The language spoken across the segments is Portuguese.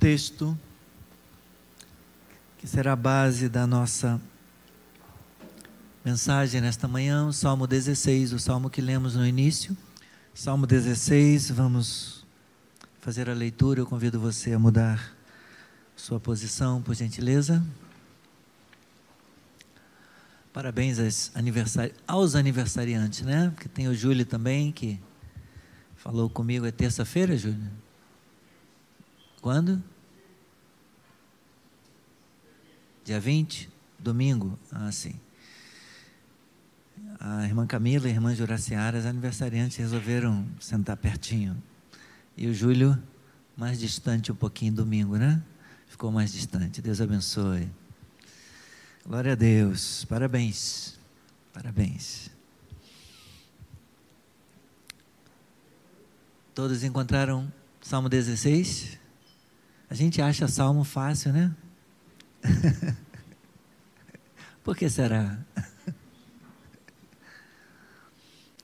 texto que será a base da nossa mensagem nesta manhã, o Salmo 16, o salmo que lemos no início. Salmo 16, vamos fazer a leitura. Eu convido você a mudar sua posição, por gentileza. Parabéns aniversari aos aniversariantes, né? Porque tem o Júlio também, que falou comigo. É terça-feira, Júlio? Quando? Dia 20? Domingo? Ah, sim a irmã Camila e a irmã Juraciara, as aniversariantes, resolveram sentar pertinho. E o Júlio, mais distante um pouquinho, domingo, né? Ficou mais distante. Deus abençoe. Glória a Deus. Parabéns. Parabéns. Todos encontraram Salmo 16? A gente acha Salmo fácil, né? Por que será?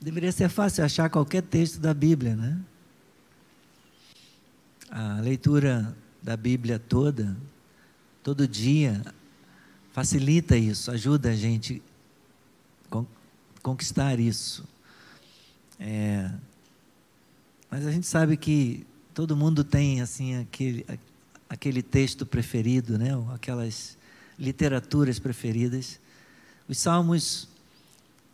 Deveria ser fácil achar qualquer texto da Bíblia, né? A leitura da Bíblia toda, todo dia, facilita isso, ajuda a gente conquistar isso. É, mas a gente sabe que todo mundo tem assim aquele, aquele texto preferido, né? aquelas literaturas preferidas. Os salmos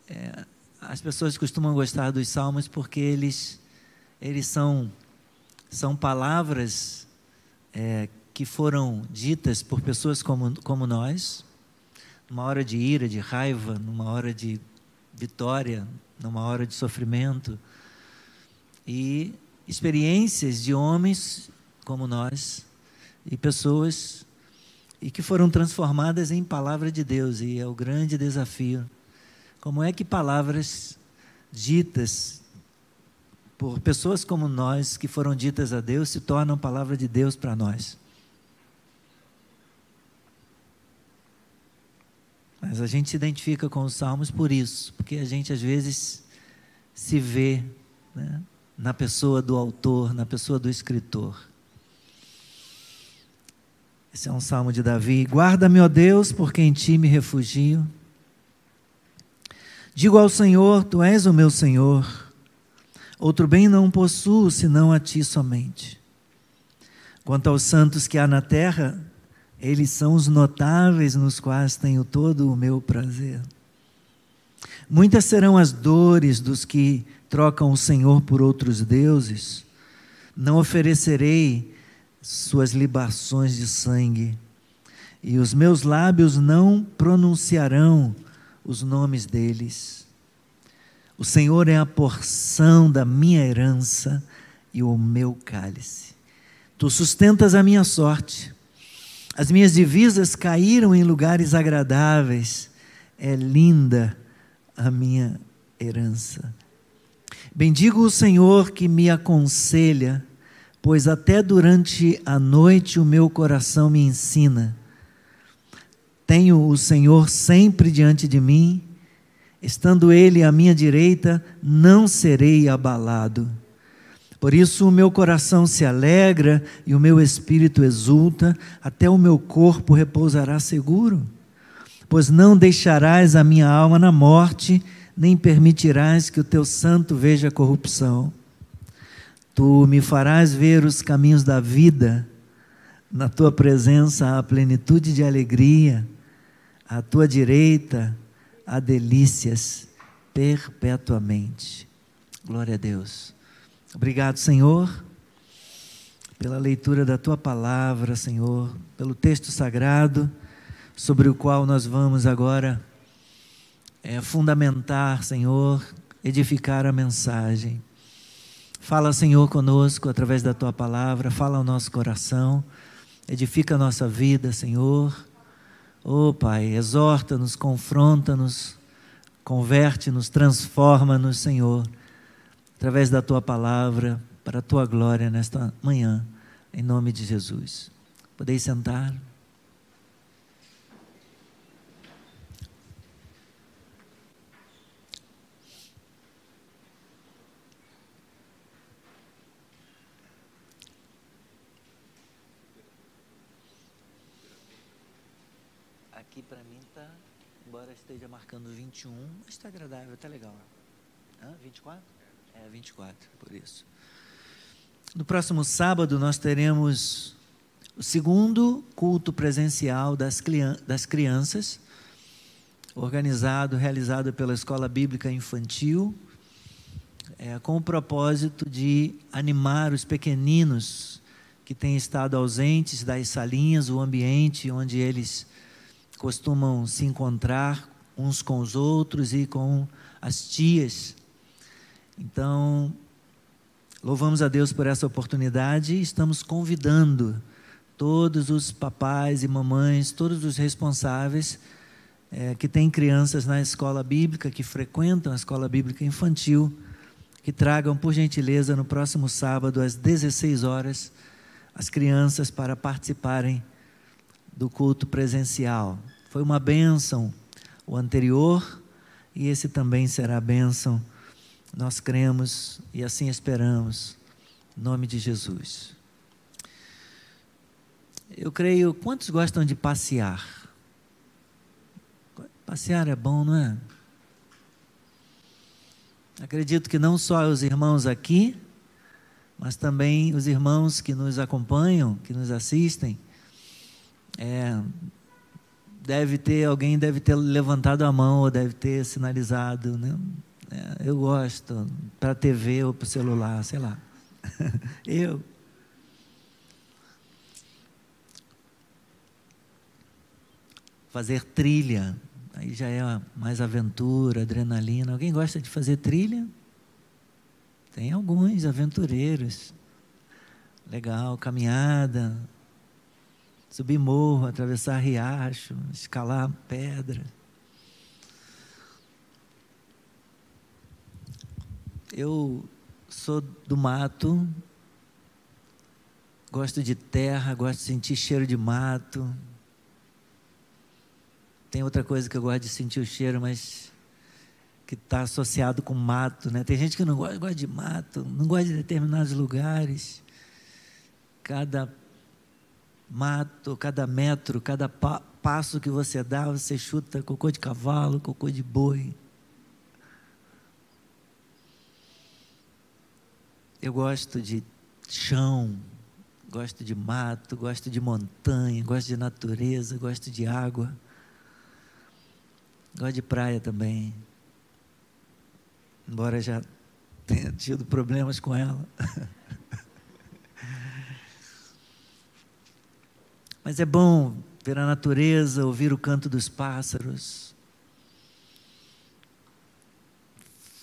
é, as pessoas costumam gostar dos salmos porque eles, eles são, são palavras é, que foram ditas por pessoas como, como nós, numa hora de ira, de raiva, numa hora de vitória, numa hora de sofrimento. E experiências de homens como nós e pessoas e que foram transformadas em palavra de Deus e é o grande desafio como é que palavras ditas por pessoas como nós, que foram ditas a Deus, se tornam palavra de Deus para nós? Mas a gente se identifica com os salmos por isso, porque a gente às vezes se vê né, na pessoa do autor, na pessoa do escritor. Esse é um salmo de Davi. Guarda-me, ó Deus, porque em ti me refugio. Digo ao Senhor: Tu és o meu Senhor. Outro bem não possuo senão a ti somente. Quanto aos santos que há na terra, eles são os notáveis nos quais tenho todo o meu prazer. Muitas serão as dores dos que trocam o Senhor por outros deuses. Não oferecerei suas libações de sangue, e os meus lábios não pronunciarão os nomes deles. O Senhor é a porção da minha herança e o meu cálice. Tu sustentas a minha sorte. As minhas divisas caíram em lugares agradáveis. É linda a minha herança. Bendigo o Senhor que me aconselha, pois até durante a noite o meu coração me ensina tenho o Senhor sempre diante de mim, estando Ele à minha direita, não serei abalado. Por isso o meu coração se alegra e o meu espírito exulta, até o meu corpo repousará seguro. Pois não deixarás a minha alma na morte, nem permitirás que o teu santo veja corrupção. Tu me farás ver os caminhos da vida, na tua presença há plenitude de alegria à tua direita há delícias perpetuamente. Glória a Deus. Obrigado, Senhor, pela leitura da tua palavra, Senhor, pelo texto sagrado sobre o qual nós vamos agora é, fundamentar, Senhor, edificar a mensagem. Fala, Senhor, conosco através da tua palavra, fala ao nosso coração, edifica a nossa vida, Senhor Oh Pai, exorta-nos, confronta-nos, converte-nos, transforma-nos, Senhor, através da tua palavra, para a tua glória nesta manhã, em nome de Jesus. Podeis sentar. Aqui para mim está, embora esteja marcando 21, mas está agradável, está legal. Hã? 24? É, 24, por isso. No próximo sábado nós teremos o segundo culto presencial das, das crianças, organizado, realizado pela Escola Bíblica Infantil, é, com o propósito de animar os pequeninos que têm estado ausentes das salinhas, o ambiente onde eles costumam se encontrar uns com os outros e com as tias. Então, louvamos a Deus por essa oportunidade e estamos convidando todos os papais e mamães, todos os responsáveis é, que têm crianças na escola bíblica, que frequentam a escola bíblica infantil, que tragam, por gentileza, no próximo sábado, às 16 horas, as crianças para participarem do culto presencial. Foi uma bênção o anterior e esse também será bênção. Nós cremos e assim esperamos. Em nome de Jesus. Eu creio, quantos gostam de passear? Passear é bom, não é? Acredito que não só os irmãos aqui, mas também os irmãos que nos acompanham, que nos assistem, é, deve ter alguém deve ter levantado a mão ou deve ter sinalizado, né? É, eu gosto para TV ou para celular, sei lá. eu fazer trilha, aí já é mais aventura, adrenalina. Alguém gosta de fazer trilha? Tem alguns aventureiros. Legal, caminhada, subir morro, atravessar riacho, escalar pedra. Eu sou do mato, gosto de terra, gosto de sentir cheiro de mato. Tem outra coisa que eu gosto de sentir o cheiro, mas que está associado com mato, né? Tem gente que não gosta, gosta de mato, não gosta de determinados lugares. Cada mato, cada metro, cada pa passo que você dá, você chuta cocô de cavalo, cocô de boi. Eu gosto de chão, gosto de mato, gosto de montanha, gosto de natureza, gosto de água. Gosto de praia também. Embora já tenha tido problemas com ela. Mas é bom ver a natureza, ouvir o canto dos pássaros,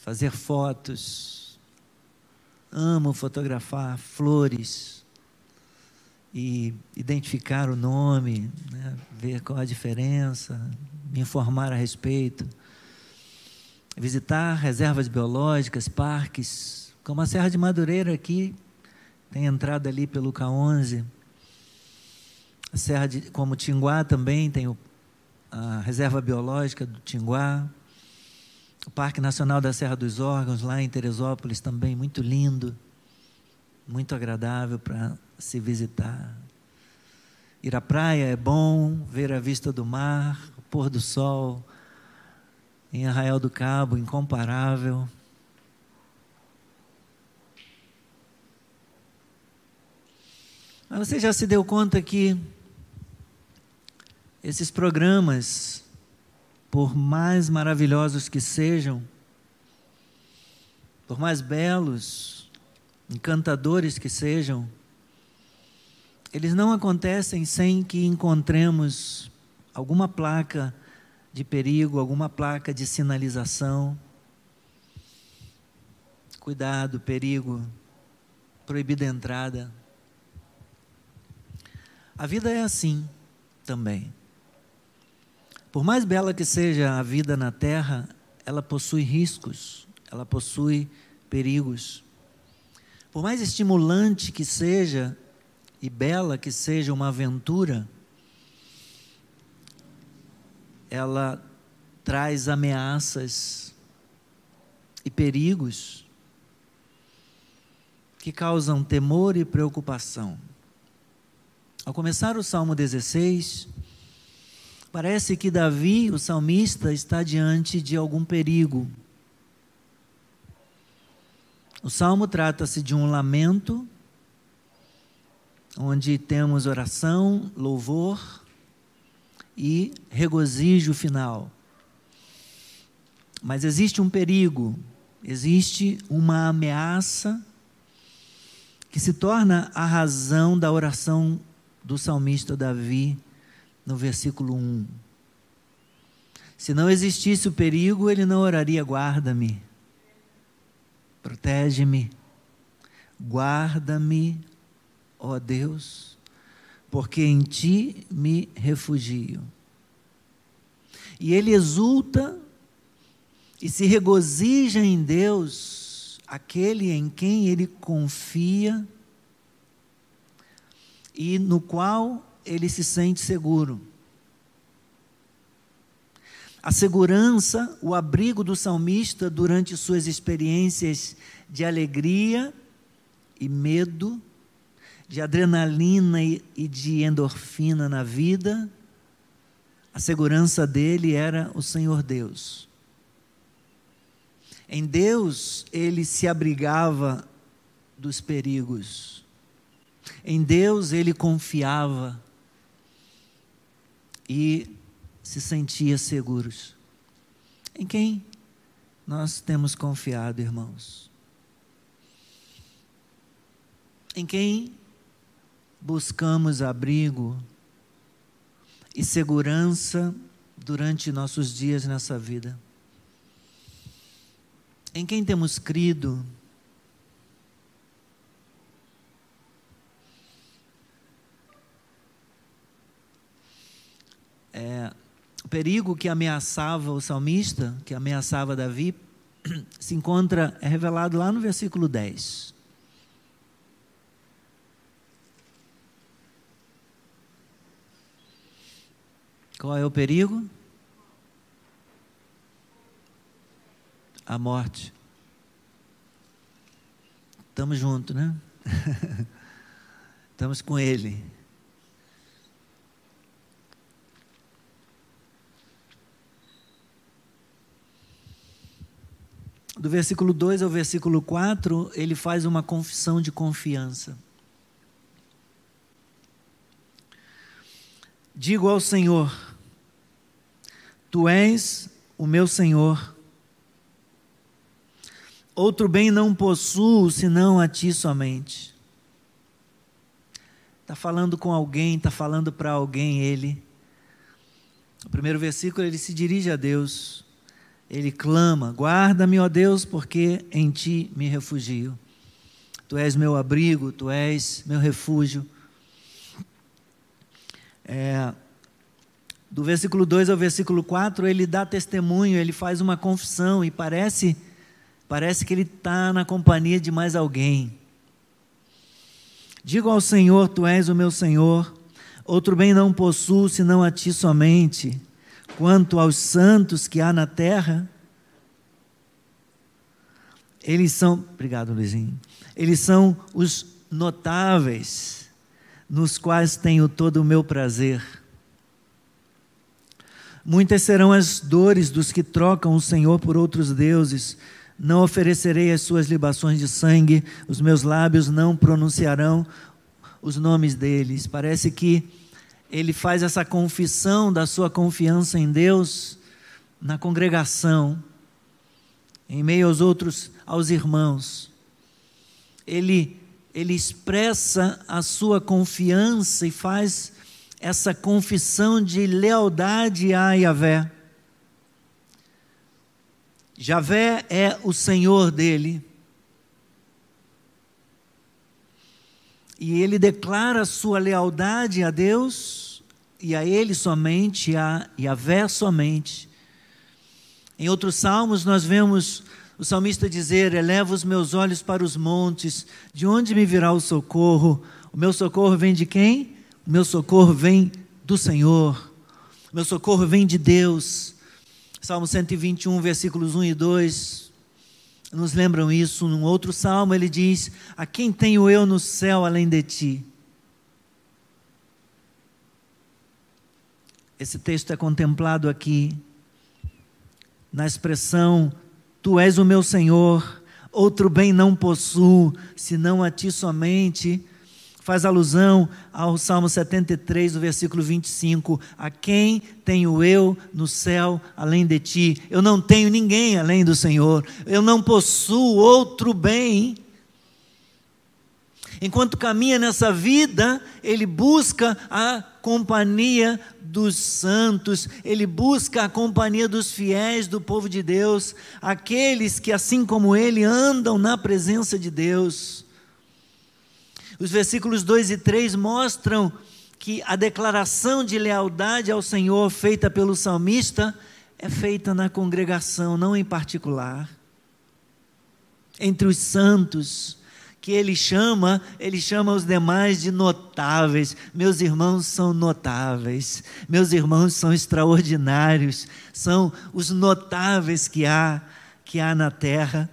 fazer fotos. Amo fotografar flores e identificar o nome, né? ver qual a diferença, me informar a respeito, visitar reservas biológicas, parques, como a Serra de Madureira aqui, tem entrada ali pelo K11. A Serra de, como Tinguá também tem o, a reserva biológica do Tinguá. O Parque Nacional da Serra dos Órgãos, lá em Teresópolis, também muito lindo, muito agradável para se visitar. Ir à praia é bom, ver a vista do mar, pôr do sol em Arraial do Cabo, incomparável. Mas você já se deu conta que esses programas, por mais maravilhosos que sejam, por mais belos, encantadores que sejam, eles não acontecem sem que encontremos alguma placa de perigo, alguma placa de sinalização. Cuidado, perigo, proibida entrada. A vida é assim também. Por mais bela que seja a vida na terra, ela possui riscos, ela possui perigos. Por mais estimulante que seja e bela que seja uma aventura, ela traz ameaças e perigos que causam temor e preocupação. Ao começar o Salmo 16, Parece que Davi, o salmista, está diante de algum perigo. O salmo trata-se de um lamento, onde temos oração, louvor e regozijo final. Mas existe um perigo, existe uma ameaça que se torna a razão da oração do salmista Davi no versículo 1. Se não existisse o perigo, ele não oraria: guarda-me, protege-me, guarda-me, ó Deus, porque em ti me refugio. E ele exulta e se regozija em Deus, aquele em quem ele confia e no qual ele se sente seguro. A segurança, o abrigo do salmista durante suas experiências de alegria e medo, de adrenalina e de endorfina na vida, a segurança dele era o Senhor Deus. Em Deus ele se abrigava dos perigos. Em Deus ele confiava e se sentia seguros. Em quem nós temos confiado, irmãos? Em quem buscamos abrigo e segurança durante nossos dias nessa vida? Em quem temos crido? É, o perigo que ameaçava o salmista, que ameaçava Davi, se encontra, é revelado lá no versículo 10. Qual é o perigo? A morte. Estamos juntos, né? Estamos com Ele. Do versículo 2 ao versículo 4, ele faz uma confissão de confiança. Digo ao Senhor: Tu és o meu Senhor. Outro bem não possuo senão a ti somente. Está falando com alguém, está falando para alguém ele. No primeiro versículo ele se dirige a Deus ele clama: Guarda-me, ó Deus, porque em ti me refugio. Tu és meu abrigo, tu és meu refúgio. É, do versículo 2 ao versículo 4, ele dá testemunho, ele faz uma confissão e parece, parece que ele está na companhia de mais alguém. Digo ao Senhor: Tu és o meu Senhor, outro bem não possuo senão a ti somente quanto aos santos que há na terra, eles são, obrigado Luizinho, eles são os notáveis, nos quais tenho todo o meu prazer. Muitas serão as dores dos que trocam o Senhor por outros deuses. Não oferecerei as suas libações de sangue, os meus lábios não pronunciarão os nomes deles. Parece que ele faz essa confissão da sua confiança em Deus na congregação, em meio aos outros, aos irmãos. Ele, ele expressa a sua confiança e faz essa confissão de lealdade a Yahvé. Javé é o Senhor dele. E ele declara sua lealdade a Deus e a Ele somente, a Yahvé somente. Em outros salmos, nós vemos o salmista dizer: Eleva os meus olhos para os montes, de onde me virá o socorro? O meu socorro vem de quem? O meu socorro vem do Senhor. O meu socorro vem de Deus. Salmo 121, versículos 1 e 2 nos lembram isso. Num outro salmo ele diz: A quem tenho eu no céu além de ti? esse texto é contemplado aqui na expressão: Tu és o meu Senhor, outro bem não possuo, senão a ti somente. Faz alusão ao Salmo 73, o versículo 25: A quem tenho eu no céu além de ti? Eu não tenho ninguém além do Senhor, eu não possuo outro bem Enquanto caminha nessa vida, ele busca a companhia dos santos, ele busca a companhia dos fiéis do povo de Deus, aqueles que, assim como ele, andam na presença de Deus. Os versículos 2 e 3 mostram que a declaração de lealdade ao Senhor feita pelo salmista é feita na congregação, não em particular. Entre os santos, que ele chama, ele chama os demais de notáveis. Meus irmãos são notáveis, meus irmãos são extraordinários, são os notáveis que há, que há na terra.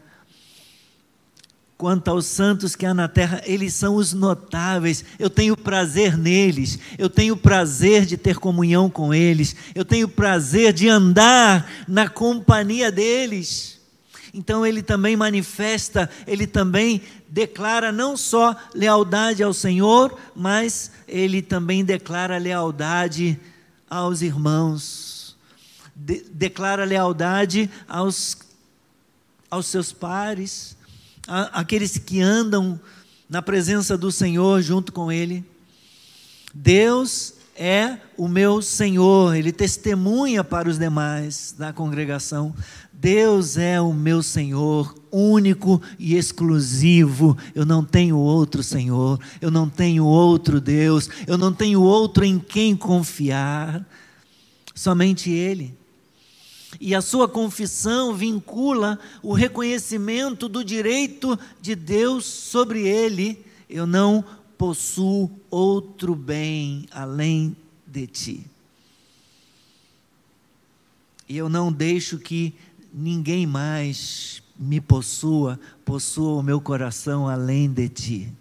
Quanto aos santos que há na terra, eles são os notáveis. Eu tenho prazer neles, eu tenho prazer de ter comunhão com eles, eu tenho prazer de andar na companhia deles. Então ele também manifesta, ele também declara não só lealdade ao Senhor, mas ele também declara lealdade aos irmãos, de, declara lealdade aos, aos seus pares, aqueles que andam na presença do Senhor junto com ele. Deus é o meu Senhor, ele testemunha para os demais da congregação. Deus é o meu Senhor, único e exclusivo. Eu não tenho outro Senhor, eu não tenho outro Deus, eu não tenho outro em quem confiar, somente Ele. E a sua confissão vincula o reconhecimento do direito de Deus sobre ele. Eu não possuo outro bem além de ti. E eu não deixo que ninguém mais me possua, possua o meu coração além de ti.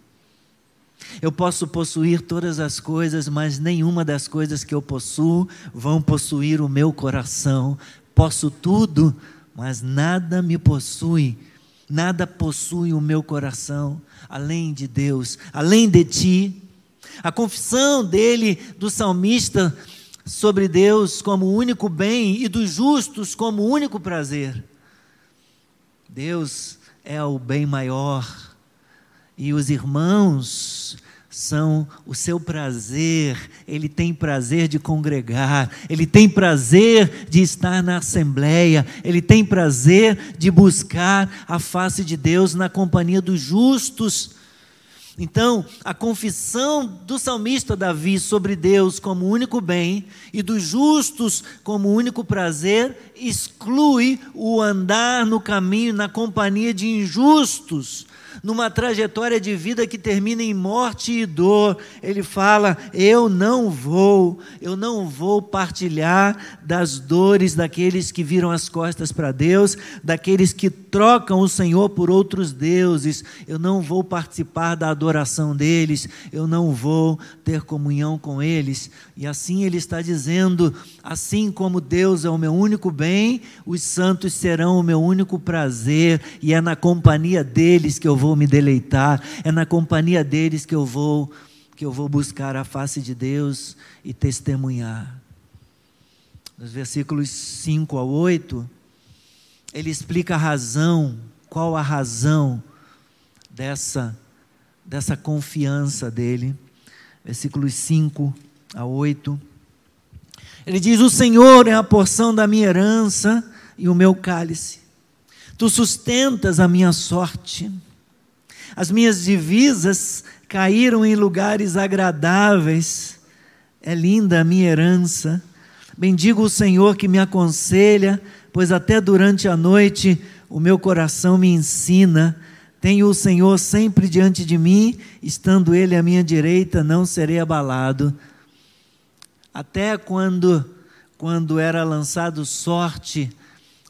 Eu posso possuir todas as coisas, mas nenhuma das coisas que eu possuo vão possuir o meu coração. Posso tudo, mas nada me possui, nada possui o meu coração, além de Deus, além de ti. A confissão dele, do salmista, sobre Deus como único bem e dos justos como único prazer. Deus é o bem maior e os irmãos são o seu prazer, ele tem prazer de congregar, ele tem prazer de estar na assembleia, ele tem prazer de buscar a face de Deus na companhia dos justos. Então, a confissão do salmista Davi sobre Deus como único bem e dos justos como único prazer exclui o andar no caminho, na companhia de injustos, numa trajetória de vida que termina em morte e dor. Ele fala: Eu não vou, eu não vou partilhar das dores daqueles que viram as costas para Deus, daqueles que trocam o Senhor por outros deuses. Eu não vou participar da adoração deles, eu não vou ter comunhão com eles. E assim ele está dizendo: assim como Deus é o meu único bem, os santos serão o meu único prazer, e é na companhia deles que eu vou me deleitar, é na companhia deles que eu vou que eu vou buscar a face de Deus e testemunhar. Nos versículos 5 a 8, ele explica a razão, qual a razão dessa dessa confiança dele. Versículos 5 a 8. Ele diz: O Senhor é a porção da minha herança e o meu cálice. Tu sustentas a minha sorte. As minhas divisas caíram em lugares agradáveis. É linda a minha herança. Bendigo o Senhor que me aconselha, pois até durante a noite o meu coração me ensina. Tenho o Senhor sempre diante de mim, estando Ele à minha direita, não serei abalado. Até quando, quando era lançado sorte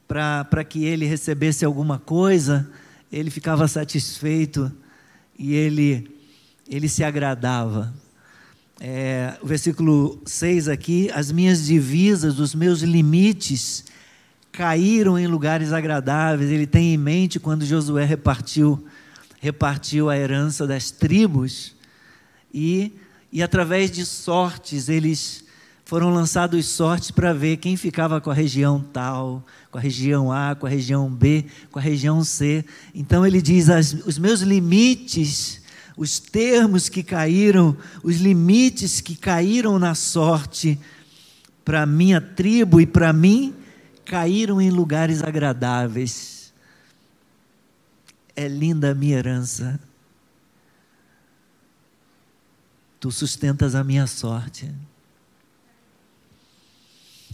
para que ele recebesse alguma coisa, ele ficava satisfeito e ele, ele se agradava. é, o versículo 6 aqui, as minhas divisas, os meus limites caíram em lugares agradáveis. Ele tem em mente quando Josué repartiu, repartiu a herança das tribos e, e através de sortes eles foram lançados sortes para ver quem ficava com a região tal, com a região A, com a região B, com a região C. Então ele diz: as, os meus limites, os termos que caíram, os limites que caíram na sorte para minha tribo e para mim caíram em lugares agradáveis. É linda a minha herança. Tu sustentas a minha sorte.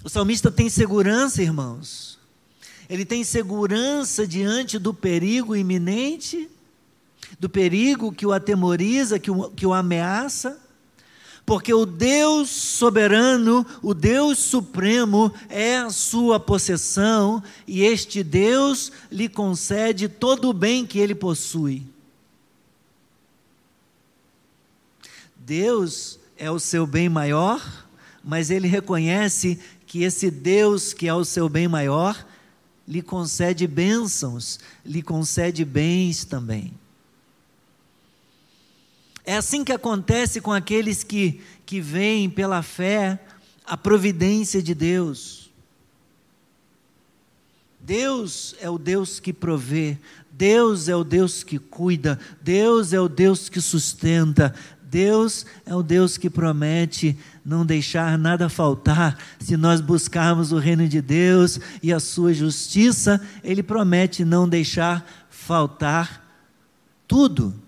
O salmista tem segurança, irmãos. Ele tem segurança diante do perigo iminente, do perigo que o atemoriza, que o, que o ameaça. Porque o Deus soberano, o Deus supremo, é a sua possessão, e este Deus lhe concede todo o bem que ele possui. Deus é o seu bem maior, mas ele reconhece que esse Deus, que é o seu bem maior, lhe concede bênçãos, lhe concede bens também. É assim que acontece com aqueles que, que veem pela fé a providência de Deus. Deus é o Deus que provê, Deus é o Deus que cuida, Deus é o Deus que sustenta, Deus é o Deus que promete não deixar nada faltar. Se nós buscarmos o reino de Deus e a sua justiça, Ele promete não deixar faltar tudo.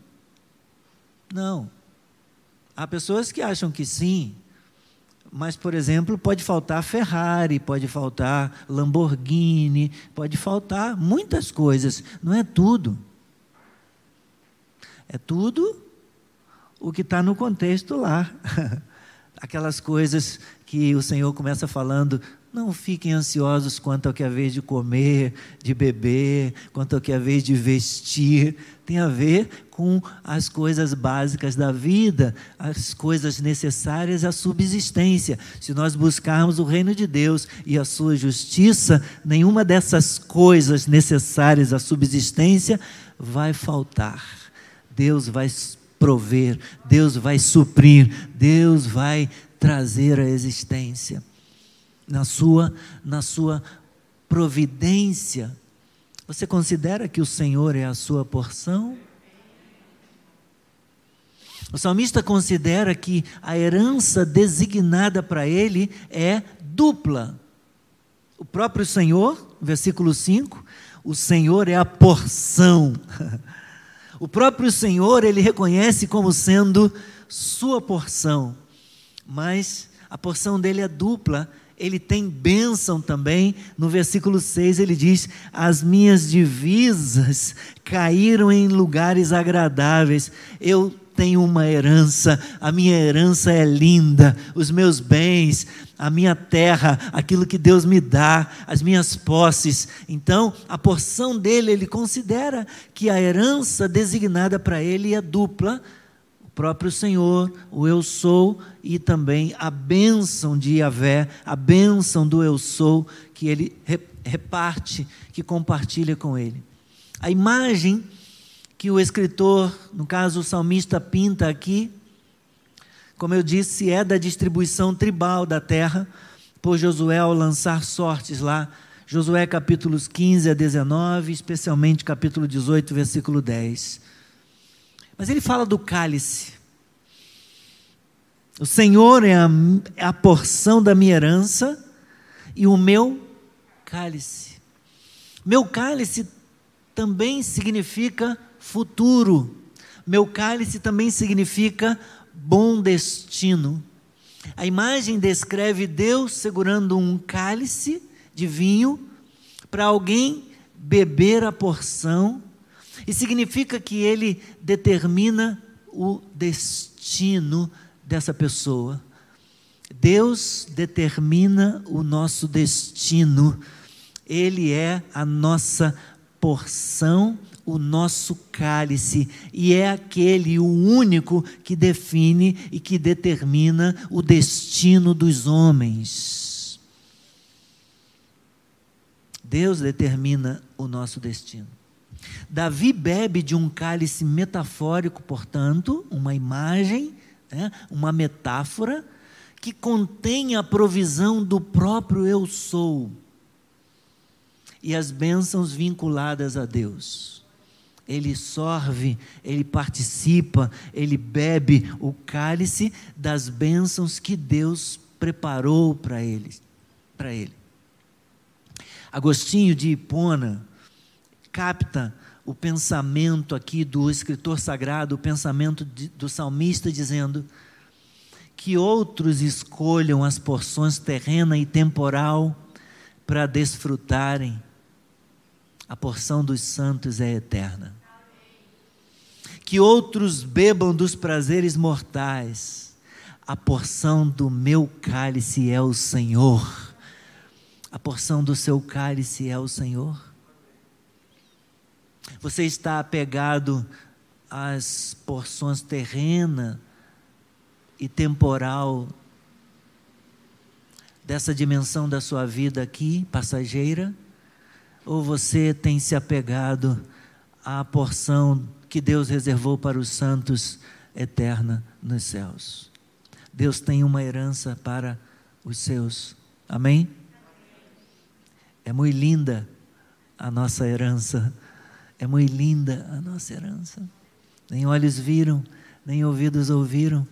Não. Há pessoas que acham que sim, mas, por exemplo, pode faltar Ferrari, pode faltar Lamborghini, pode faltar muitas coisas, não é tudo. É tudo o que está no contexto lá. Aquelas coisas que o Senhor começa falando, não fiquem ansiosos quanto ao que é a vez de comer, de beber, quanto ao que é a vez de vestir. Tem a ver com as coisas básicas da vida, as coisas necessárias à subsistência. Se nós buscarmos o reino de Deus e a sua justiça, nenhuma dessas coisas necessárias à subsistência vai faltar. Deus vai prover, Deus vai suprir, Deus vai trazer a existência na sua, na sua providência. Você considera que o Senhor é a sua porção? O salmista considera que a herança designada para ele é dupla. O próprio Senhor, versículo 5, o Senhor é a porção. O próprio Senhor ele reconhece como sendo sua porção, mas a porção dele é dupla, ele tem bênção também. No versículo 6 ele diz: As minhas divisas caíram em lugares agradáveis. Eu tenho uma herança, a minha herança é linda, os meus bens, a minha terra, aquilo que Deus me dá, as minhas posses. Então, a porção dele, ele considera que a herança designada para ele é dupla próprio Senhor, o eu sou e também a bênção de Yahvé, a bênção do eu sou que ele reparte, que compartilha com ele. A imagem que o escritor, no caso o salmista, pinta aqui, como eu disse, é da distribuição tribal da terra, por Josué ao lançar sortes lá, Josué capítulos 15 a 19, especialmente capítulo 18, versículo 10. Mas ele fala do cálice. O Senhor é a, é a porção da minha herança e o meu cálice. Meu cálice também significa futuro. Meu cálice também significa bom destino. A imagem descreve Deus segurando um cálice de vinho para alguém beber a porção e significa que ele determina o destino dessa pessoa. Deus determina o nosso destino. Ele é a nossa porção o nosso cálice e é aquele o único que define e que determina o destino dos homens. Deus determina o nosso destino. Davi bebe de um cálice metafórico, portanto, uma imagem, né, uma metáfora, que contém a provisão do próprio eu sou e as bênçãos vinculadas a Deus. Ele sorve, ele participa, ele bebe o cálice das bênçãos que Deus preparou para ele, para ele. Agostinho de Hipona, capta o pensamento aqui do escritor sagrado, o pensamento de, do salmista, dizendo que outros escolham as porções terrena e temporal para desfrutarem. A porção dos santos é eterna. Que outros bebam dos prazeres mortais. A porção do meu cálice é o Senhor. A porção do seu cálice é o Senhor. Você está apegado às porções terrena e temporal dessa dimensão da sua vida aqui, passageira? Ou você tem se apegado à porção que Deus reservou para os santos eterna nos céus? Deus tem uma herança para os seus. Amém? É muito linda a nossa herança é muito linda a nossa herança. Nem olhos viram, nem ouvidos ouviram,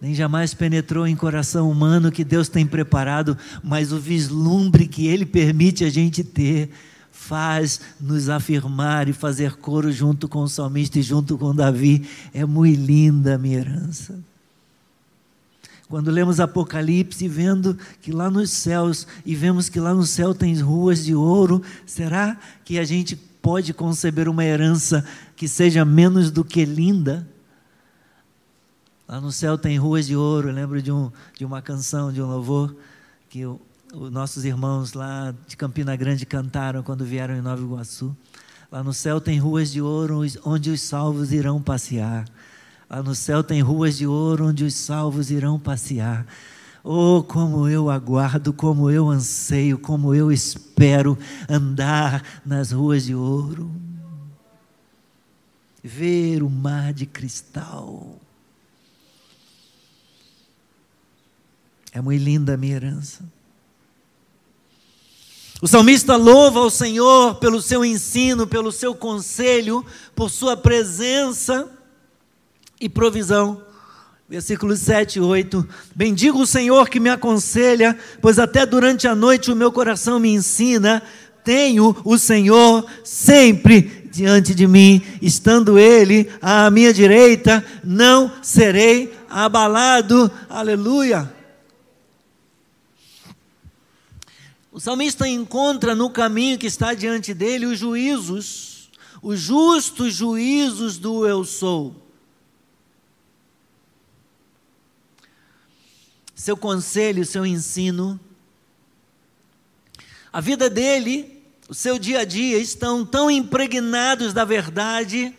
nem jamais penetrou em coração humano que Deus tem preparado, mas o vislumbre que Ele permite a gente ter faz nos afirmar e fazer coro junto com o salmista e junto com Davi. É muito linda a minha herança. Quando lemos Apocalipse, vendo que lá nos céus, e vemos que lá no céu tem ruas de ouro, será que a gente pode conceber uma herança que seja menos do que linda. Lá no céu tem ruas de ouro. Eu lembro de, um, de uma canção, de um louvor, que os nossos irmãos lá de Campina Grande cantaram quando vieram em Nova Iguaçu. Lá no céu tem ruas de ouro onde os salvos irão passear. Lá no céu tem ruas de ouro onde os salvos irão passear. Oh, como eu aguardo, como eu anseio, como eu espero andar nas ruas de ouro, ver o mar de cristal. É muito linda a minha herança. O salmista louva ao Senhor pelo seu ensino, pelo seu conselho, por sua presença e provisão. Versículos 7 e 8. Bendigo o Senhor que me aconselha, pois até durante a noite o meu coração me ensina. Tenho o Senhor sempre diante de mim, estando Ele à minha direita, não serei abalado. Aleluia. O salmista encontra no caminho que está diante dele os juízos, os justos juízos do eu sou. Seu conselho, seu ensino. A vida dele, o seu dia a dia estão tão impregnados da verdade,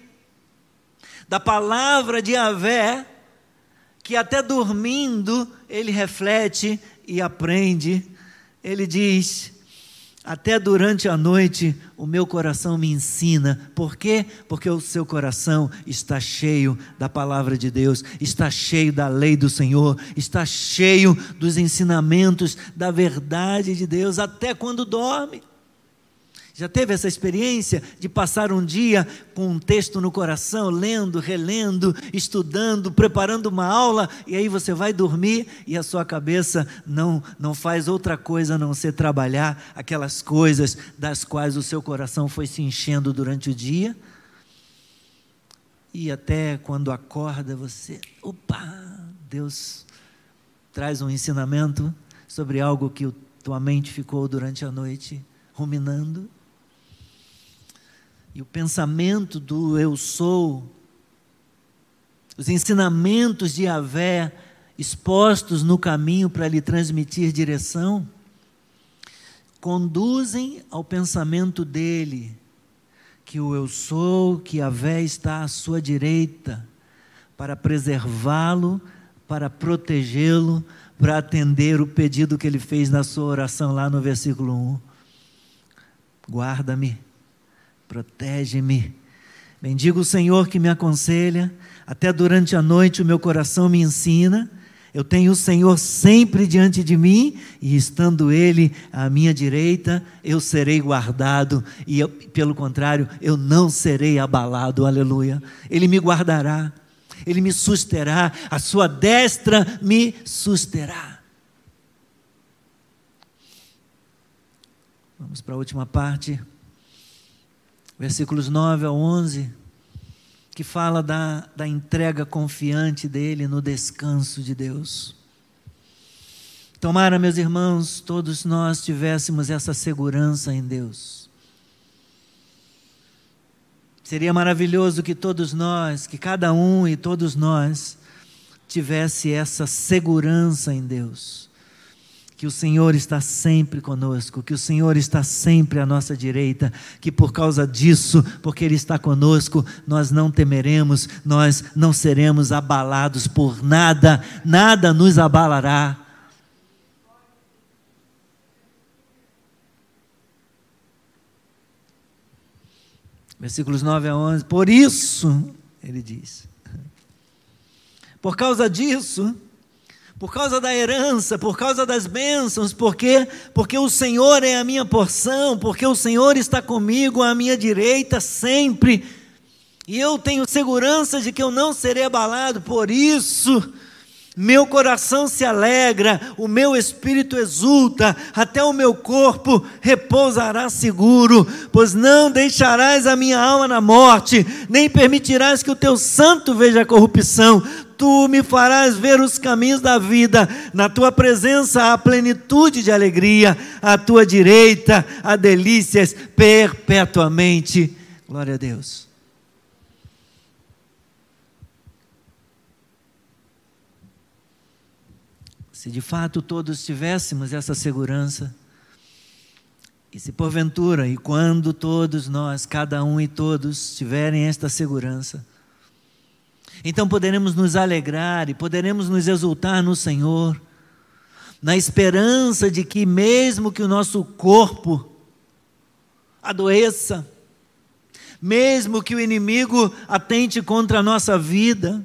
da palavra de Avé, que até dormindo ele reflete e aprende. Ele diz: até durante a noite o meu coração me ensina. Por quê? Porque o seu coração está cheio da palavra de Deus, está cheio da lei do Senhor, está cheio dos ensinamentos da verdade de Deus, até quando dorme. Já teve essa experiência de passar um dia com um texto no coração, lendo, relendo, estudando, preparando uma aula, e aí você vai dormir e a sua cabeça não, não faz outra coisa a não ser trabalhar aquelas coisas das quais o seu coração foi se enchendo durante o dia? E até quando acorda você, opa, Deus traz um ensinamento sobre algo que tua mente ficou durante a noite ruminando e o pensamento do eu sou, os ensinamentos de Yahvé expostos no caminho para lhe transmitir direção, conduzem ao pensamento dele, que o eu sou, que a vé está à sua direita, para preservá-lo, para protegê-lo, para atender o pedido que ele fez na sua oração lá no versículo 1. Guarda-me, protege-me. Bendigo o Senhor que me aconselha, até durante a noite o meu coração me ensina. Eu tenho o Senhor sempre diante de mim, e estando Ele à minha direita, eu serei guardado, e eu, pelo contrário, eu não serei abalado, aleluia. Ele me guardará. Ele me susterá, a sua destra me susterá. Vamos para a última parte, versículos 9 a 11, que fala da, da entrega confiante dele no descanso de Deus. Tomara, meus irmãos, todos nós tivéssemos essa segurança em Deus Seria maravilhoso que todos nós, que cada um e todos nós, tivesse essa segurança em Deus. Que o Senhor está sempre conosco, que o Senhor está sempre à nossa direita, que por causa disso, porque Ele está conosco, nós não temeremos, nós não seremos abalados por nada, nada nos abalará versículos 9 a 11. Por isso, ele diz, por causa disso, por causa da herança, por causa das bênçãos, porque porque o Senhor é a minha porção, porque o Senhor está comigo à minha direita sempre, e eu tenho segurança de que eu não serei abalado. Por isso, meu coração se alegra, o meu espírito exulta, até o meu corpo repousará seguro, pois não deixarás a minha alma na morte, nem permitirás que o teu santo veja a corrupção. Tu me farás ver os caminhos da vida, na tua presença há plenitude de alegria, à tua direita há delícias perpetuamente. Glória a Deus. Se de fato todos tivéssemos essa segurança, e se porventura, e quando todos nós, cada um e todos, tiverem esta segurança, então poderemos nos alegrar e poderemos nos exultar no Senhor, na esperança de que, mesmo que o nosso corpo adoeça, mesmo que o inimigo atente contra a nossa vida,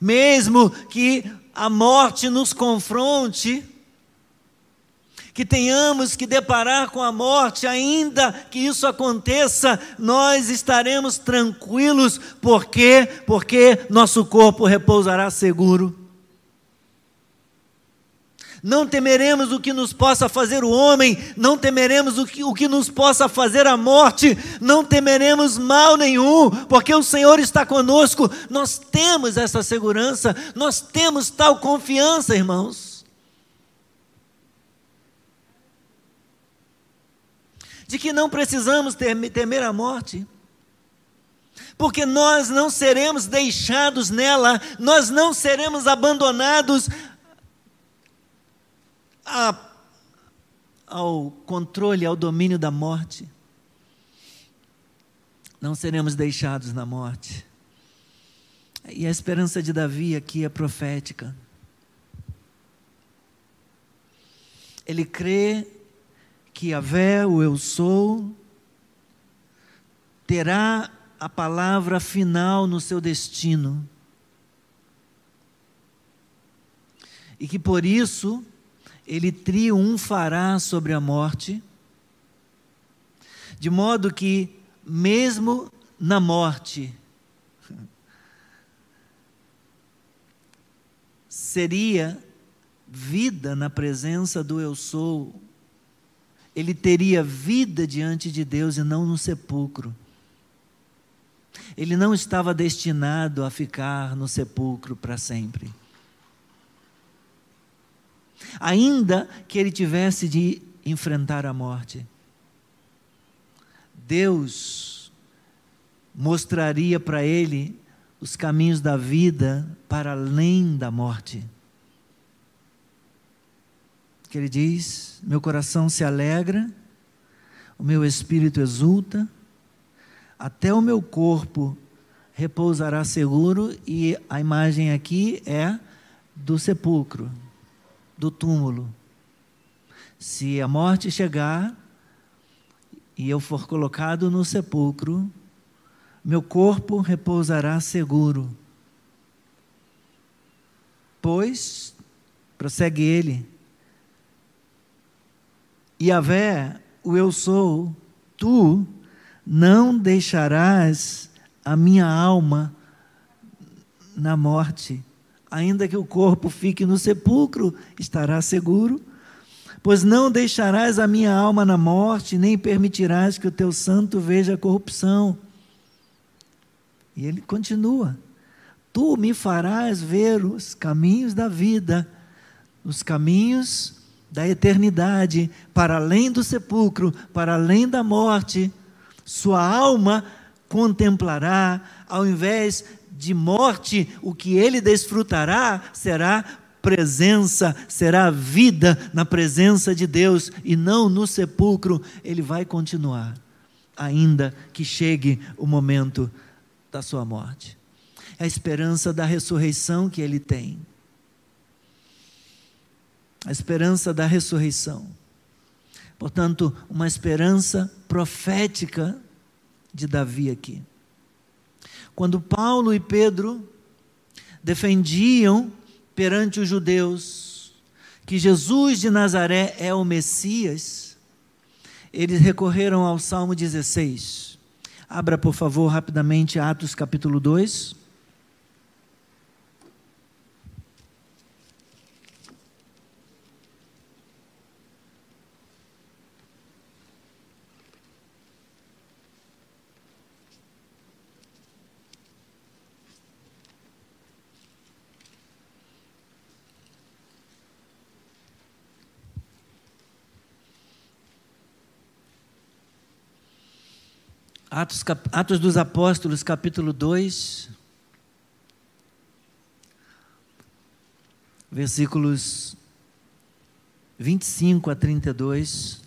mesmo que a morte nos confronte, que tenhamos que deparar com a morte, ainda que isso aconteça, nós estaremos tranquilos, por quê? Porque nosso corpo repousará seguro. Não temeremos o que nos possa fazer o homem, não temeremos o que, o que nos possa fazer a morte, não temeremos mal nenhum, porque o Senhor está conosco. Nós temos essa segurança, nós temos tal confiança, irmãos. De que não precisamos temer a morte porque nós não seremos deixados nela, nós não seremos abandonados a, ao controle, ao domínio da morte. Não seremos deixados na morte. E a esperança de Davi aqui é profética. Ele crê que Vé, o eu sou, terá a palavra final no seu destino. E que por isso ele triunfará sobre a morte, de modo que, mesmo na morte, seria vida na presença do Eu Sou, ele teria vida diante de Deus e não no sepulcro. Ele não estava destinado a ficar no sepulcro para sempre ainda que ele tivesse de enfrentar a morte. Deus mostraria para ele os caminhos da vida para além da morte. Que ele diz: Meu coração se alegra, o meu espírito exulta, até o meu corpo repousará seguro, e a imagem aqui é do sepulcro, do túmulo. Se a morte chegar e eu for colocado no sepulcro, meu corpo repousará seguro. Pois, prossegue ele, Yahvé, o eu sou, tu não deixarás a minha alma na morte, ainda que o corpo fique no sepulcro, estará seguro, pois não deixarás a minha alma na morte, nem permitirás que o teu santo veja a corrupção. E ele continua: Tu me farás ver os caminhos da vida, os caminhos da eternidade, para além do sepulcro, para além da morte. Sua alma contemplará, ao invés de morte, o que ele desfrutará será presença, será vida na presença de Deus e não no sepulcro. Ele vai continuar, ainda que chegue o momento da sua morte. É a esperança da ressurreição que ele tem. A esperança da ressurreição. Portanto, uma esperança profética de Davi aqui. Quando Paulo e Pedro defendiam perante os judeus que Jesus de Nazaré é o Messias, eles recorreram ao Salmo 16. Abra, por favor, rapidamente Atos capítulo 2. Atos, Atos dos Apóstolos, capítulo 2, versículos 25 a 32.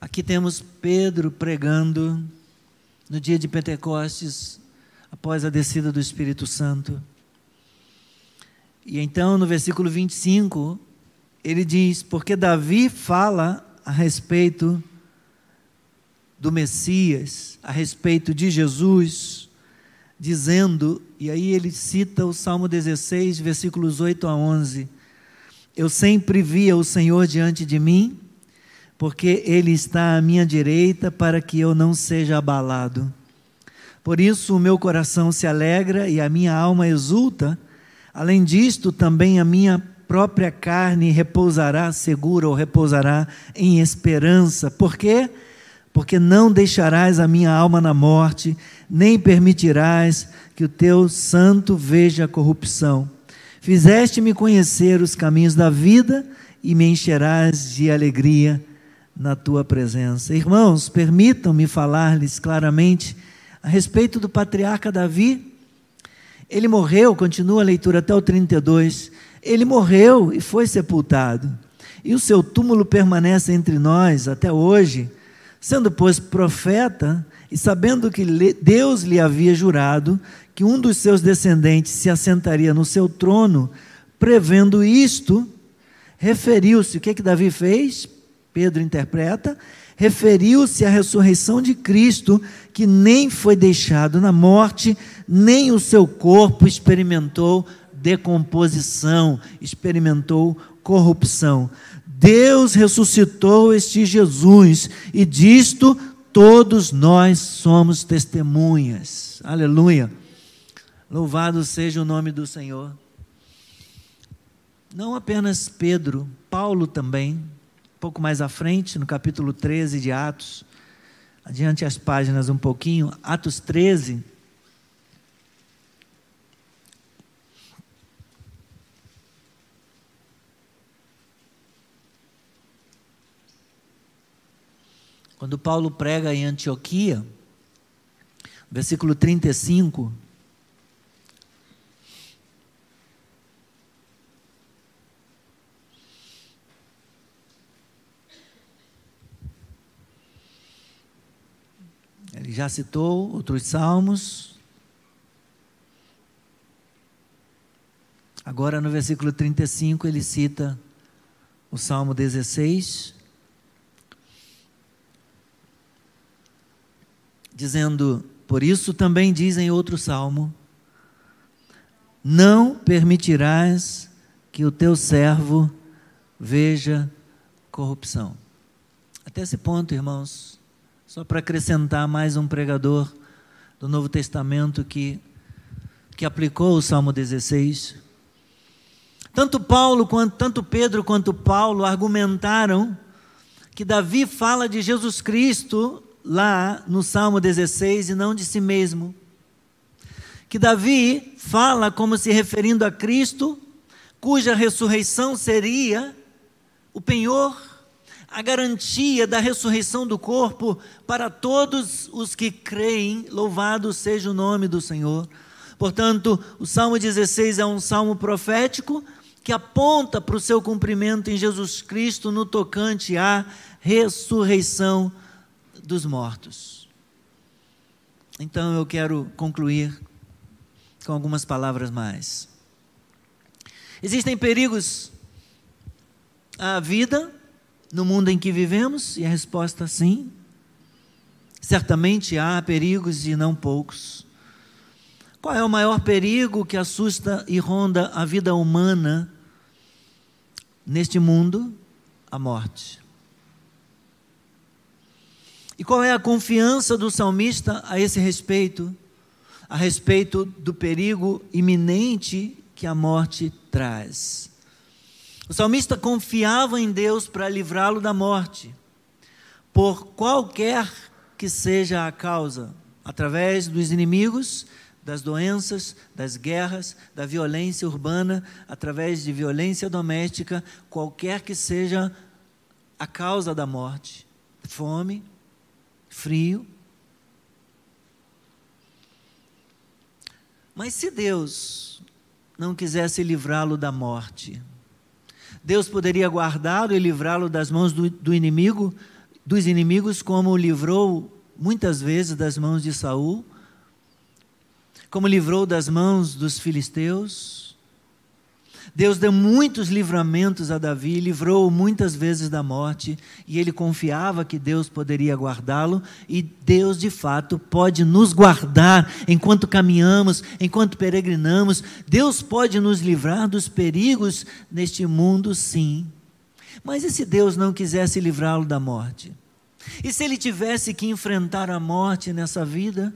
Aqui temos Pedro pregando no dia de Pentecostes, após a descida do Espírito Santo. E então, no versículo 25, ele diz: Porque Davi fala a respeito do Messias, a respeito de Jesus, dizendo, e aí ele cita o Salmo 16, versículos 8 a 11: Eu sempre via o Senhor diante de mim, porque Ele está à minha direita para que eu não seja abalado. Por isso o meu coração se alegra e a minha alma exulta Além disto, também a minha própria carne repousará segura ou repousará em esperança. Por quê? Porque não deixarás a minha alma na morte, nem permitirás que o teu santo veja a corrupção. Fizeste-me conhecer os caminhos da vida e me encherás de alegria na tua presença. Irmãos, permitam-me falar-lhes claramente a respeito do patriarca Davi ele morreu, continua a leitura até o 32. Ele morreu e foi sepultado. E o seu túmulo permanece entre nós até hoje, sendo, pois, profeta, e sabendo que Deus lhe havia jurado que um dos seus descendentes se assentaria no seu trono, prevendo isto, referiu-se, o que, é que Davi fez? Pedro interpreta, referiu-se à ressurreição de Cristo, que nem foi deixado na morte, nem o seu corpo experimentou decomposição, experimentou corrupção. Deus ressuscitou este Jesus e disto todos nós somos testemunhas. Aleluia. Louvado seja o nome do Senhor. Não apenas Pedro, Paulo também pouco mais à frente, no capítulo 13 de Atos, adiante as páginas um pouquinho, Atos 13. Quando Paulo prega em Antioquia, versículo 35. Ele já citou outros salmos. Agora, no versículo 35, ele cita o Salmo 16. Dizendo: Por isso também diz em outro salmo: Não permitirás que o teu servo veja corrupção. Até esse ponto, irmãos, só para acrescentar mais um pregador do Novo Testamento que, que aplicou o Salmo 16. Tanto Paulo quanto tanto Pedro quanto Paulo argumentaram que Davi fala de Jesus Cristo lá no Salmo 16 e não de si mesmo. Que Davi fala como se referindo a Cristo, cuja ressurreição seria o penhor, a garantia da ressurreição do corpo para todos os que creem, louvado seja o nome do Senhor. Portanto, o Salmo 16 é um salmo profético que aponta para o seu cumprimento em Jesus Cristo no tocante à ressurreição dos mortos. Então eu quero concluir com algumas palavras mais. Existem perigos à vida no mundo em que vivemos? E a resposta sim. Certamente há perigos e não poucos. Qual é o maior perigo que assusta e ronda a vida humana neste mundo? A morte. E qual é a confiança do salmista a esse respeito? A respeito do perigo iminente que a morte traz. O salmista confiava em Deus para livrá-lo da morte, por qualquer que seja a causa, através dos inimigos, das doenças, das guerras, da violência urbana, através de violência doméstica, qualquer que seja a causa da morte, fome, frio. Mas se Deus não quisesse livrá-lo da morte, Deus poderia guardá-lo e livrá-lo das mãos do, do, inimigo, dos inimigos, como livrou muitas vezes das mãos de Saul, como livrou das mãos dos filisteus. Deus deu muitos livramentos a Davi, livrou-o muitas vezes da morte, e ele confiava que Deus poderia guardá-lo, e Deus de fato pode nos guardar enquanto caminhamos, enquanto peregrinamos. Deus pode nos livrar dos perigos neste mundo, sim. Mas e se Deus não quisesse livrá-lo da morte? E se ele tivesse que enfrentar a morte nessa vida?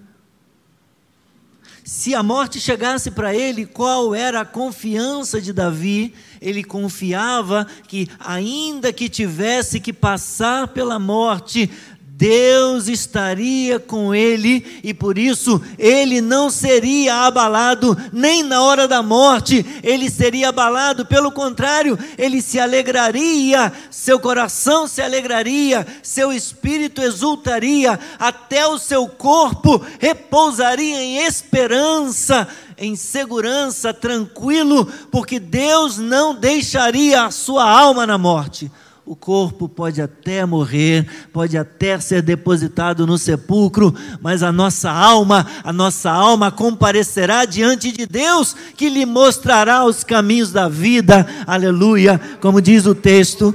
Se a morte chegasse para ele, qual era a confiança de Davi? Ele confiava que, ainda que tivesse que passar pela morte, Deus estaria com ele e por isso ele não seria abalado nem na hora da morte, ele seria abalado, pelo contrário, ele se alegraria, seu coração se alegraria, seu espírito exultaria, até o seu corpo repousaria em esperança, em segurança, tranquilo, porque Deus não deixaria a sua alma na morte o corpo pode até morrer, pode até ser depositado no sepulcro, mas a nossa alma, a nossa alma comparecerá diante de Deus, que lhe mostrará os caminhos da vida. Aleluia, como diz o texto.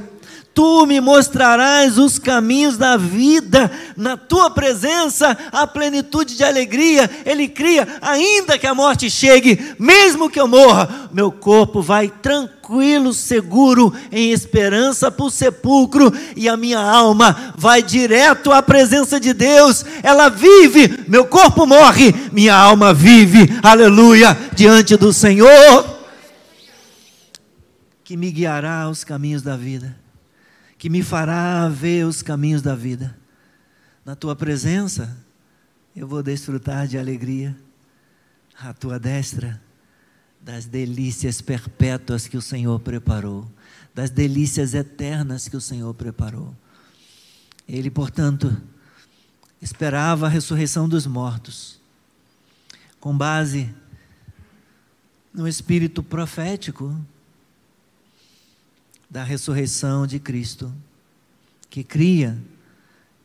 Tu me mostrarás os caminhos da vida, na tua presença a plenitude de alegria. Ele cria, ainda que a morte chegue, mesmo que eu morra, meu corpo vai tranquilo, seguro, em esperança para o sepulcro, e a minha alma vai direto à presença de Deus. Ela vive, meu corpo morre, minha alma vive, aleluia, diante do Senhor, que me guiará aos caminhos da vida que me fará ver os caminhos da vida. Na tua presença, eu vou desfrutar de alegria, a tua destra, das delícias perpétuas que o Senhor preparou, das delícias eternas que o Senhor preparou. Ele, portanto, esperava a ressurreição dos mortos, com base no espírito profético da ressurreição de Cristo, que cria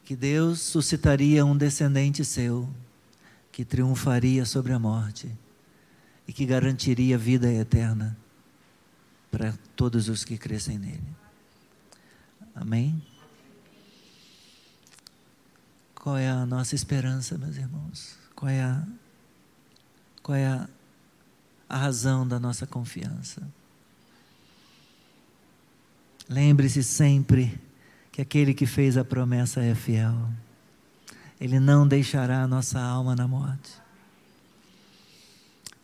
que Deus suscitaria um descendente seu que triunfaria sobre a morte e que garantiria vida eterna para todos os que crescem nele. Amém? Qual é a nossa esperança, meus irmãos? Qual é a, qual é a, a razão da nossa confiança? Lembre-se sempre que aquele que fez a promessa é fiel. Ele não deixará a nossa alma na morte.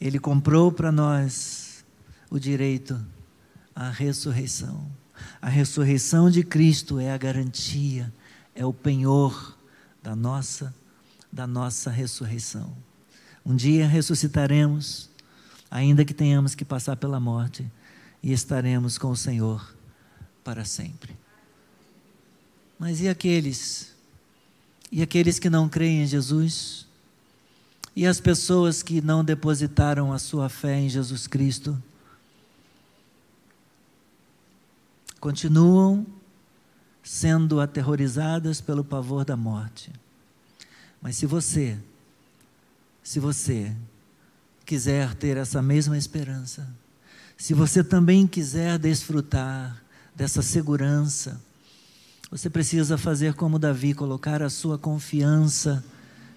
Ele comprou para nós o direito à ressurreição. A ressurreição de Cristo é a garantia, é o penhor da nossa da nossa ressurreição. Um dia ressuscitaremos, ainda que tenhamos que passar pela morte, e estaremos com o Senhor para sempre. Mas e aqueles? E aqueles que não creem em Jesus? E as pessoas que não depositaram a sua fé em Jesus Cristo? Continuam sendo aterrorizadas pelo pavor da morte. Mas se você, se você quiser ter essa mesma esperança, se você também quiser desfrutar dessa segurança, você precisa fazer como Davi, colocar a sua confiança,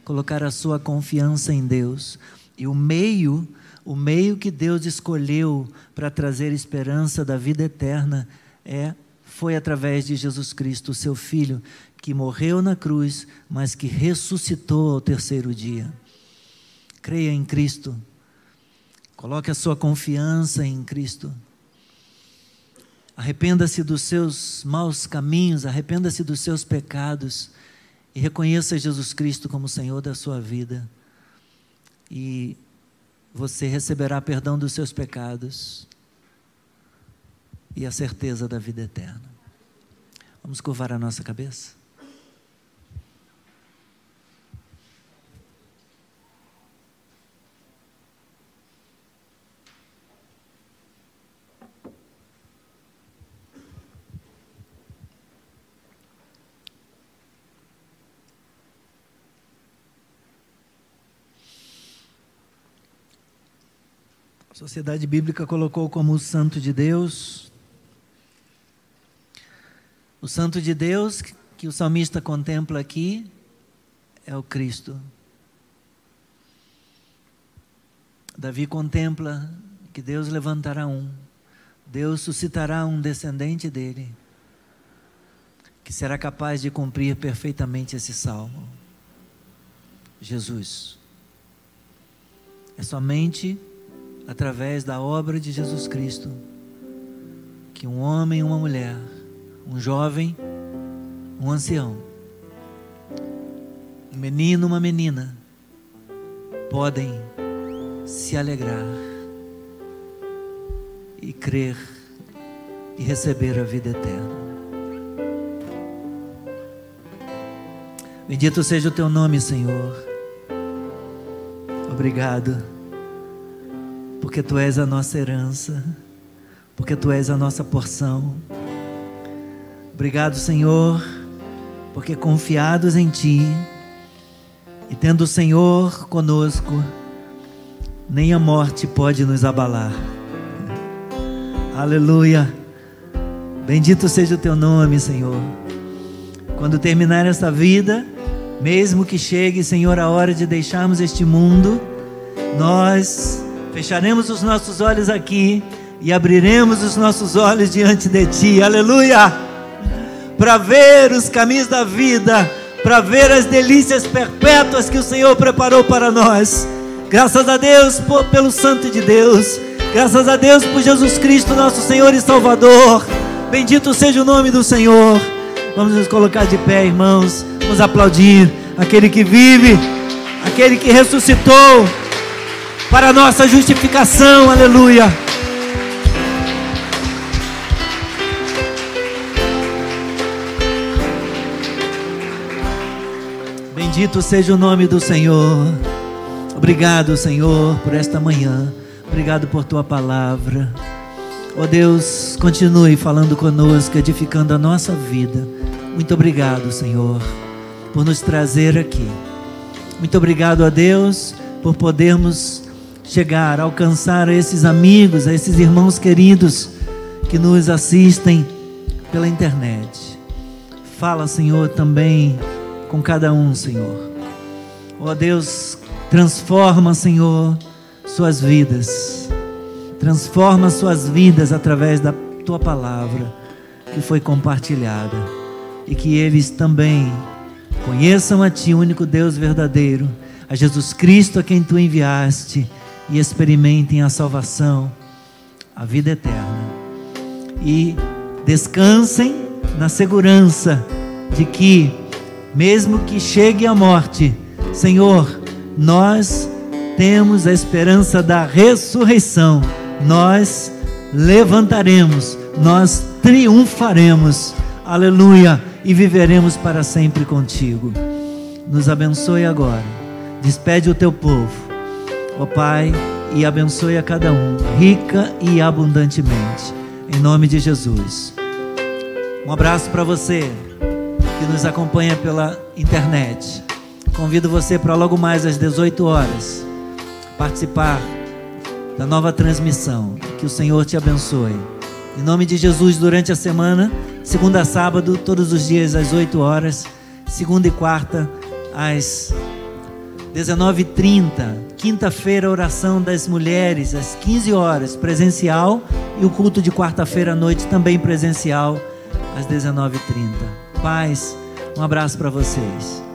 colocar a sua confiança em Deus. E o meio, o meio que Deus escolheu para trazer esperança da vida eterna é foi através de Jesus Cristo, seu filho, que morreu na cruz, mas que ressuscitou ao terceiro dia. Creia em Cristo. Coloque a sua confiança em Cristo. Arrependa-se dos seus maus caminhos, arrependa-se dos seus pecados e reconheça Jesus Cristo como Senhor da sua vida. E você receberá perdão dos seus pecados e a certeza da vida eterna. Vamos curvar a nossa cabeça? Sociedade Bíblica colocou como o santo de Deus. O santo de Deus que o salmista contempla aqui é o Cristo. Davi contempla que Deus levantará um, Deus suscitará um descendente dele, que será capaz de cumprir perfeitamente esse salmo. Jesus. É somente através da obra de Jesus Cristo, que um homem e uma mulher, um jovem, um ancião, um menino, uma menina, podem se alegrar e crer e receber a vida eterna. Bendito seja o teu nome, Senhor. Obrigado porque tu és a nossa herança, porque tu és a nossa porção. Obrigado, Senhor, porque confiados em ti e tendo o Senhor conosco, nem a morte pode nos abalar. Aleluia. Bendito seja o teu nome, Senhor. Quando terminar esta vida, mesmo que chegue, Senhor, a hora de deixarmos este mundo, nós Fecharemos os nossos olhos aqui e abriremos os nossos olhos diante de Ti, aleluia! Para ver os caminhos da vida, para ver as delícias perpétuas que o Senhor preparou para nós. Graças a Deus por, pelo Santo de Deus, graças a Deus por Jesus Cristo, nosso Senhor e Salvador. Bendito seja o nome do Senhor. Vamos nos colocar de pé, irmãos. Vamos aplaudir aquele que vive, aquele que ressuscitou para nossa justificação, aleluia. Bendito seja o nome do Senhor. Obrigado, Senhor, por esta manhã. Obrigado por tua palavra. Ó oh Deus, continue falando conosco, edificando a nossa vida. Muito obrigado, Senhor. por nos trazer aqui. Muito obrigado a Deus por podermos chegar, alcançar esses amigos, esses irmãos queridos que nos assistem pela internet. Fala, Senhor, também com cada um, Senhor. Ó oh, Deus, transforma, Senhor, suas vidas. Transforma suas vidas através da tua palavra que foi compartilhada. E que eles também conheçam a ti, o único Deus verdadeiro, a Jesus Cristo a quem tu enviaste e experimentem a salvação, a vida eterna. E descansem na segurança de que, mesmo que chegue a morte, Senhor, nós temos a esperança da ressurreição, nós levantaremos, nós triunfaremos, aleluia, e viveremos para sempre contigo. Nos abençoe agora, despede o teu povo, ó Pai, e abençoe a cada um, rica e abundantemente, em nome de Jesus. Um abraço para você que nos acompanha pela internet. Convido você para logo mais às 18 horas participar da nova transmissão. Que o Senhor te abençoe. Em nome de Jesus, durante a semana, segunda a sábado, todos os dias às 8 horas, segunda e quarta às 19h30. Quinta-feira, oração das mulheres, às 15 horas, presencial. E o culto de quarta-feira à noite, também presencial, às 19h30. Paz, um abraço para vocês.